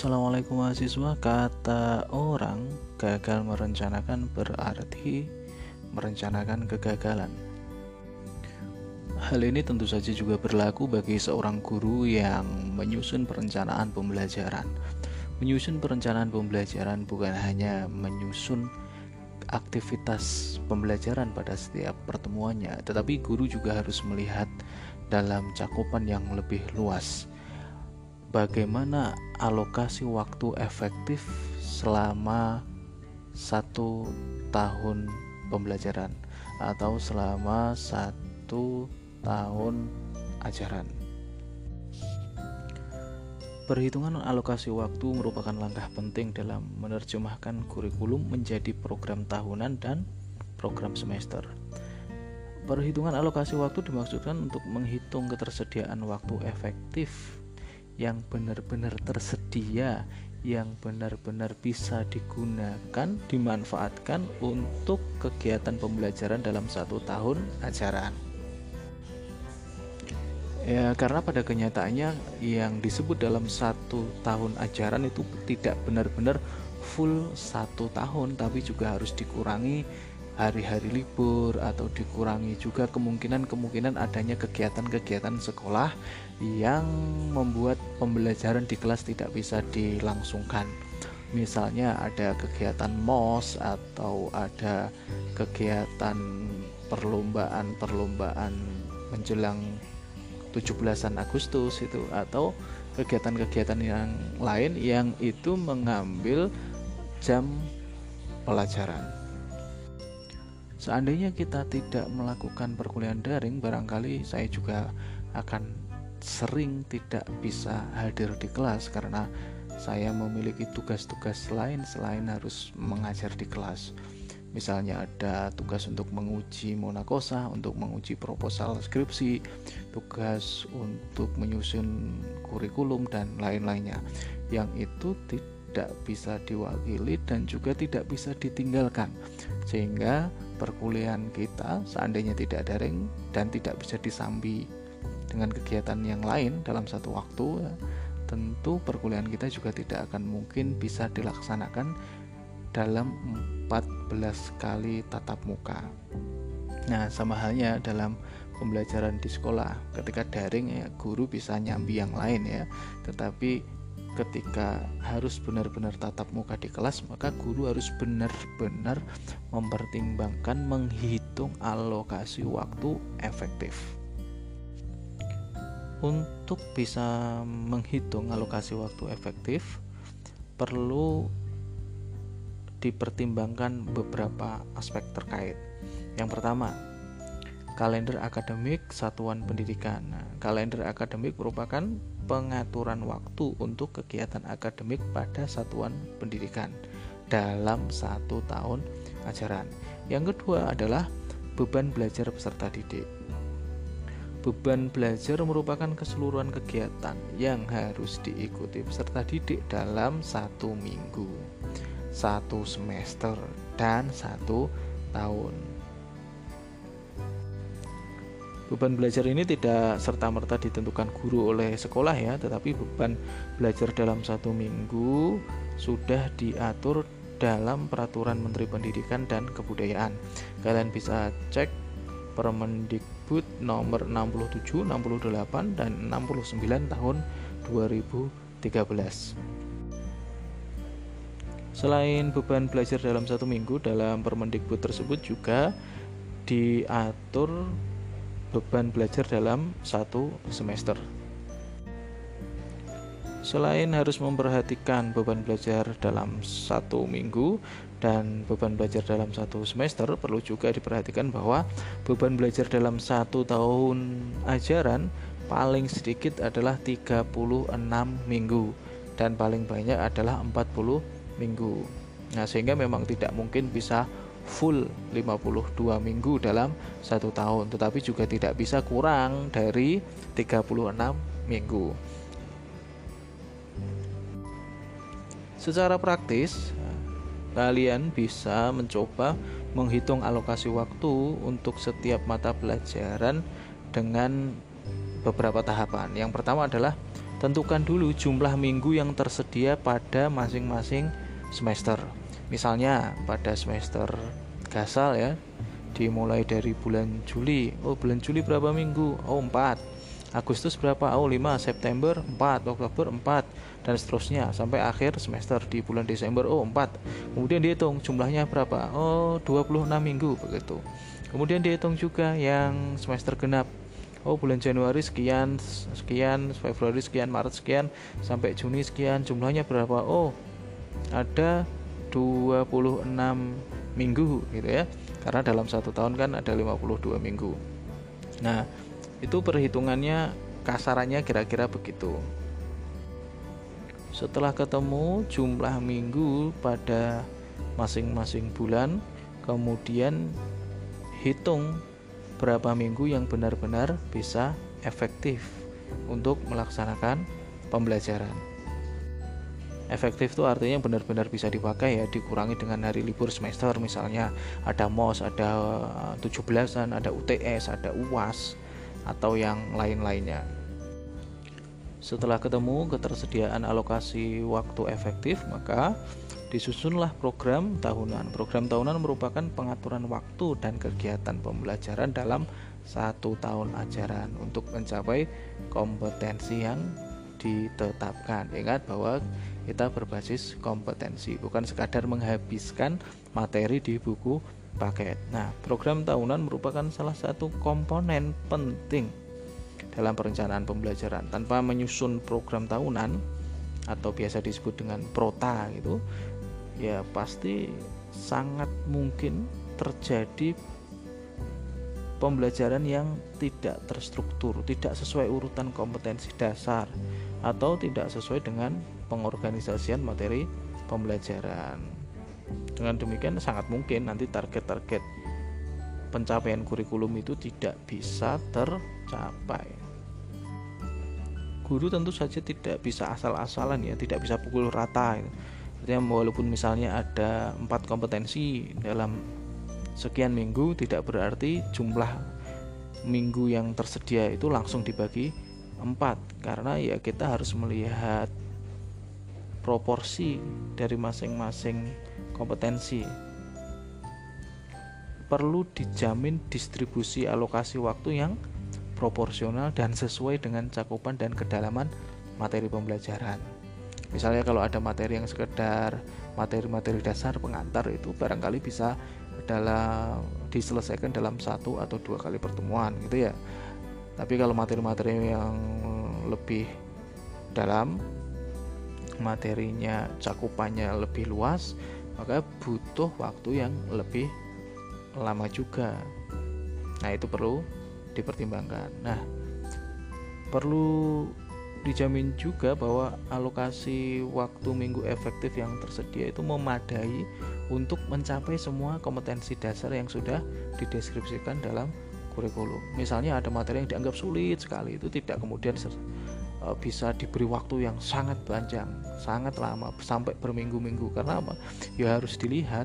Assalamualaikum mahasiswa. Kata orang gagal merencanakan berarti merencanakan kegagalan. Hal ini tentu saja juga berlaku bagi seorang guru yang menyusun perencanaan pembelajaran. Menyusun perencanaan pembelajaran bukan hanya menyusun aktivitas pembelajaran pada setiap pertemuannya Tetapi guru juga harus melihat dalam cakupan yang lebih luas bagaimana alokasi waktu efektif selama satu tahun pembelajaran atau selama satu tahun ajaran. Perhitungan alokasi waktu merupakan langkah penting dalam menerjemahkan kurikulum menjadi program tahunan dan program semester. Perhitungan alokasi waktu dimaksudkan untuk menghitung ketersediaan waktu efektif yang benar-benar tersedia, yang benar-benar bisa digunakan, dimanfaatkan untuk kegiatan pembelajaran dalam satu tahun ajaran. Ya, karena pada kenyataannya yang disebut dalam satu tahun ajaran itu tidak benar-benar full satu tahun, tapi juga harus dikurangi hari-hari libur atau dikurangi juga kemungkinan-kemungkinan adanya kegiatan-kegiatan sekolah yang membuat pembelajaran di kelas tidak bisa dilangsungkan. Misalnya ada kegiatan MOS atau ada kegiatan perlombaan-perlombaan menjelang 17-an Agustus itu atau kegiatan-kegiatan yang lain yang itu mengambil jam pelajaran. Seandainya kita tidak melakukan perkuliahan daring, barangkali saya juga akan sering tidak bisa hadir di kelas karena saya memiliki tugas-tugas lain selain harus mengajar di kelas. Misalnya ada tugas untuk menguji monakosa, untuk menguji proposal skripsi, tugas untuk menyusun kurikulum dan lain-lainnya. Yang itu tidak bisa diwakili dan juga tidak bisa ditinggalkan. Sehingga perkuliahan kita seandainya tidak daring dan tidak bisa disambi dengan kegiatan yang lain dalam satu waktu tentu perkuliahan kita juga tidak akan mungkin bisa dilaksanakan dalam 14 kali tatap muka. Nah, sama halnya dalam pembelajaran di sekolah. Ketika daring ya guru bisa nyambi yang lain ya, tetapi ketika harus benar-benar tatap muka di kelas maka guru harus benar-benar mempertimbangkan menghitung alokasi waktu efektif. Untuk bisa menghitung alokasi waktu efektif perlu dipertimbangkan beberapa aspek terkait. Yang pertama kalender akademik satuan pendidikan. Nah, kalender akademik merupakan pengaturan waktu untuk kegiatan akademik pada satuan pendidikan dalam satu tahun ajaran. Yang kedua adalah beban belajar peserta didik. Beban belajar merupakan keseluruhan kegiatan yang harus diikuti peserta didik dalam satu minggu, satu semester, dan satu tahun. Beban belajar ini tidak serta-merta ditentukan guru oleh sekolah ya, tetapi beban belajar dalam satu minggu sudah diatur dalam peraturan Menteri Pendidikan dan Kebudayaan. Kalian bisa cek Permendikbud nomor 67, 68 dan 69 tahun 2013. Selain beban belajar dalam satu minggu, dalam Permendikbud tersebut juga diatur beban belajar dalam satu semester. Selain harus memperhatikan beban belajar dalam satu minggu dan beban belajar dalam satu semester, perlu juga diperhatikan bahwa beban belajar dalam satu tahun ajaran paling sedikit adalah 36 minggu dan paling banyak adalah 40 minggu. Nah, sehingga memang tidak mungkin bisa full 52 minggu dalam satu tahun. Tetapi juga tidak bisa kurang dari 36 minggu. Secara praktis kalian bisa mencoba menghitung alokasi waktu untuk setiap mata pelajaran dengan beberapa tahapan. Yang pertama adalah tentukan dulu jumlah minggu yang tersedia pada masing-masing semester. Misalnya pada semester gasal ya, dimulai dari bulan Juli. Oh, bulan Juli berapa minggu? Oh, 4. Agustus berapa? Oh 5 September 4 Oktober 4 dan seterusnya sampai akhir semester di bulan Desember. Oh 4 kemudian dihitung jumlahnya berapa? Oh 26 minggu begitu. Kemudian dihitung juga yang semester genap. Oh bulan Januari sekian sekian Februari sekian Maret sekian sampai Juni sekian jumlahnya berapa? Oh ada 26 minggu gitu ya. Karena dalam satu tahun kan ada 52 minggu. Nah itu perhitungannya kasarannya kira-kira begitu. Setelah ketemu jumlah minggu pada masing-masing bulan kemudian hitung berapa minggu yang benar-benar bisa efektif untuk melaksanakan pembelajaran efektif itu artinya benar-benar bisa dipakai ya dikurangi dengan hari libur semester misalnya ada MOS ada 17-an ada UTS ada UAS atau yang lain-lainnya. Setelah ketemu ketersediaan alokasi waktu efektif, maka disusunlah program tahunan. Program tahunan merupakan pengaturan waktu dan kegiatan pembelajaran dalam satu tahun ajaran untuk mencapai kompetensi yang ditetapkan. Ingat bahwa kita berbasis kompetensi, bukan sekadar menghabiskan materi di buku paket. Nah, program tahunan merupakan salah satu komponen penting dalam perencanaan pembelajaran. Tanpa menyusun program tahunan atau biasa disebut dengan prota gitu, ya pasti sangat mungkin terjadi pembelajaran yang tidak terstruktur, tidak sesuai urutan kompetensi dasar atau tidak sesuai dengan pengorganisasian materi pembelajaran. Dengan demikian sangat mungkin nanti target-target pencapaian kurikulum itu tidak bisa tercapai. Guru tentu saja tidak bisa asal-asalan ya, tidak bisa pukul rata. Artinya walaupun misalnya ada empat kompetensi dalam sekian minggu, tidak berarti jumlah minggu yang tersedia itu langsung dibagi empat karena ya kita harus melihat proporsi dari masing-masing kompetensi. Perlu dijamin distribusi alokasi waktu yang proporsional dan sesuai dengan cakupan dan kedalaman materi pembelajaran. Misalnya kalau ada materi yang sekedar materi-materi dasar pengantar itu barangkali bisa dalam diselesaikan dalam satu atau dua kali pertemuan gitu ya. Tapi kalau materi-materi yang lebih dalam materinya cakupannya lebih luas maka butuh waktu yang lebih lama juga. Nah, itu perlu dipertimbangkan. Nah, perlu dijamin juga bahwa alokasi waktu minggu efektif yang tersedia itu memadai untuk mencapai semua kompetensi dasar yang sudah dideskripsikan dalam kurikulum. Misalnya ada materi yang dianggap sulit sekali, itu tidak kemudian Eh, bisa diberi waktu yang sangat panjang, sangat lama sampai berminggu-minggu karena apa? Ya harus dilihat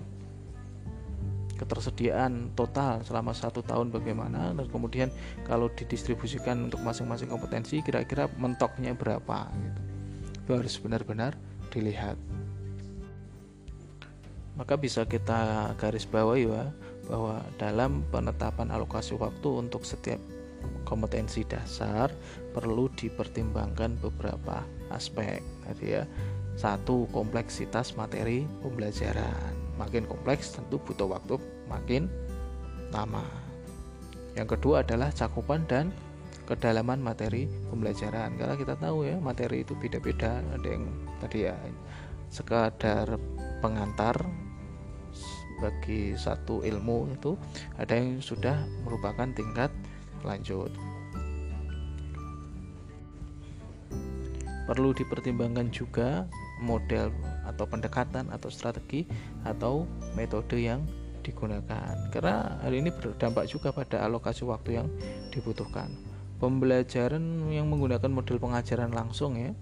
ketersediaan total selama satu tahun bagaimana dan kemudian kalau didistribusikan untuk masing-masing kompetensi kira-kira mentoknya berapa gitu. itu harus benar-benar dilihat maka bisa kita garis bawahi ya bahwa dalam penetapan alokasi waktu untuk setiap kompetensi dasar perlu dipertimbangkan beberapa aspek. Tadi ya satu kompleksitas materi pembelajaran. Makin kompleks tentu butuh waktu makin lama. Yang kedua adalah cakupan dan kedalaman materi pembelajaran. Karena kita tahu ya materi itu beda-beda. Ada yang tadi ya sekadar pengantar bagi satu ilmu itu ada yang sudah merupakan tingkat lanjut. Perlu dipertimbangkan juga model atau pendekatan atau strategi atau metode yang digunakan karena hal ini berdampak juga pada alokasi waktu yang dibutuhkan. Pembelajaran yang menggunakan model pengajaran langsung ya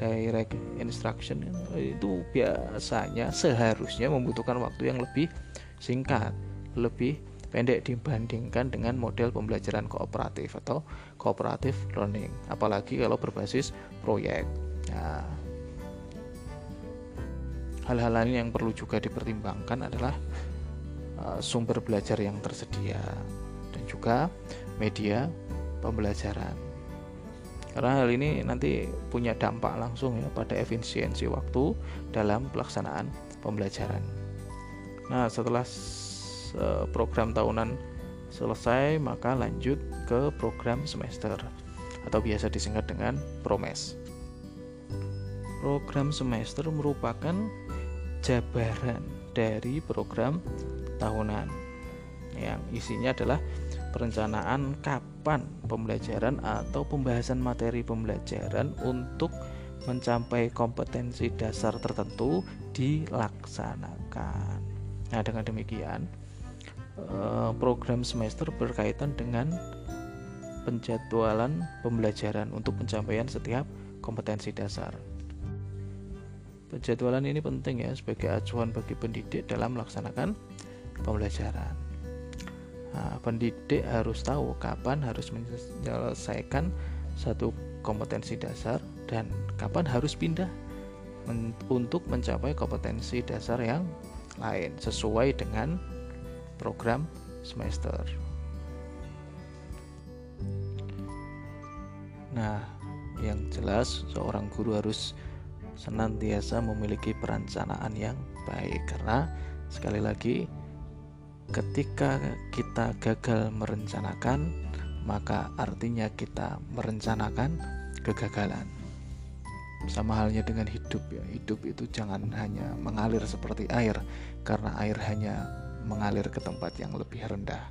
direct instruction. Itu biasanya seharusnya membutuhkan waktu yang lebih singkat, lebih pendek dibandingkan dengan model pembelajaran kooperatif atau cooperative learning apalagi kalau berbasis proyek. Nah, hal-hal lain yang perlu juga dipertimbangkan adalah uh, sumber belajar yang tersedia dan juga media pembelajaran karena hal ini nanti punya dampak langsung ya pada efisiensi waktu dalam pelaksanaan pembelajaran. Nah, setelah program tahunan selesai, maka lanjut ke program semester atau biasa disingkat dengan PROMES. Program semester merupakan jabaran dari program tahunan yang isinya adalah perencanaan kapan pembelajaran atau pembahasan materi pembelajaran untuk mencapai kompetensi dasar tertentu dilaksanakan. Nah, dengan demikian eh, program semester berkaitan dengan penjadwalan pembelajaran untuk pencapaian setiap kompetensi dasar. Penjadwalan ini penting ya sebagai acuan bagi pendidik dalam melaksanakan pembelajaran. Nah, pendidik harus tahu kapan harus menyelesaikan satu kompetensi dasar dan kapan harus pindah men untuk mencapai kompetensi dasar yang lain sesuai dengan program semester. Nah, yang jelas seorang guru harus senantiasa memiliki perencanaan yang baik karena sekali lagi ketika kita gagal merencanakan, maka artinya kita merencanakan kegagalan. Sama halnya dengan hidup ya. Hidup itu jangan hanya mengalir seperti air karena air hanya mengalir ke tempat yang lebih rendah.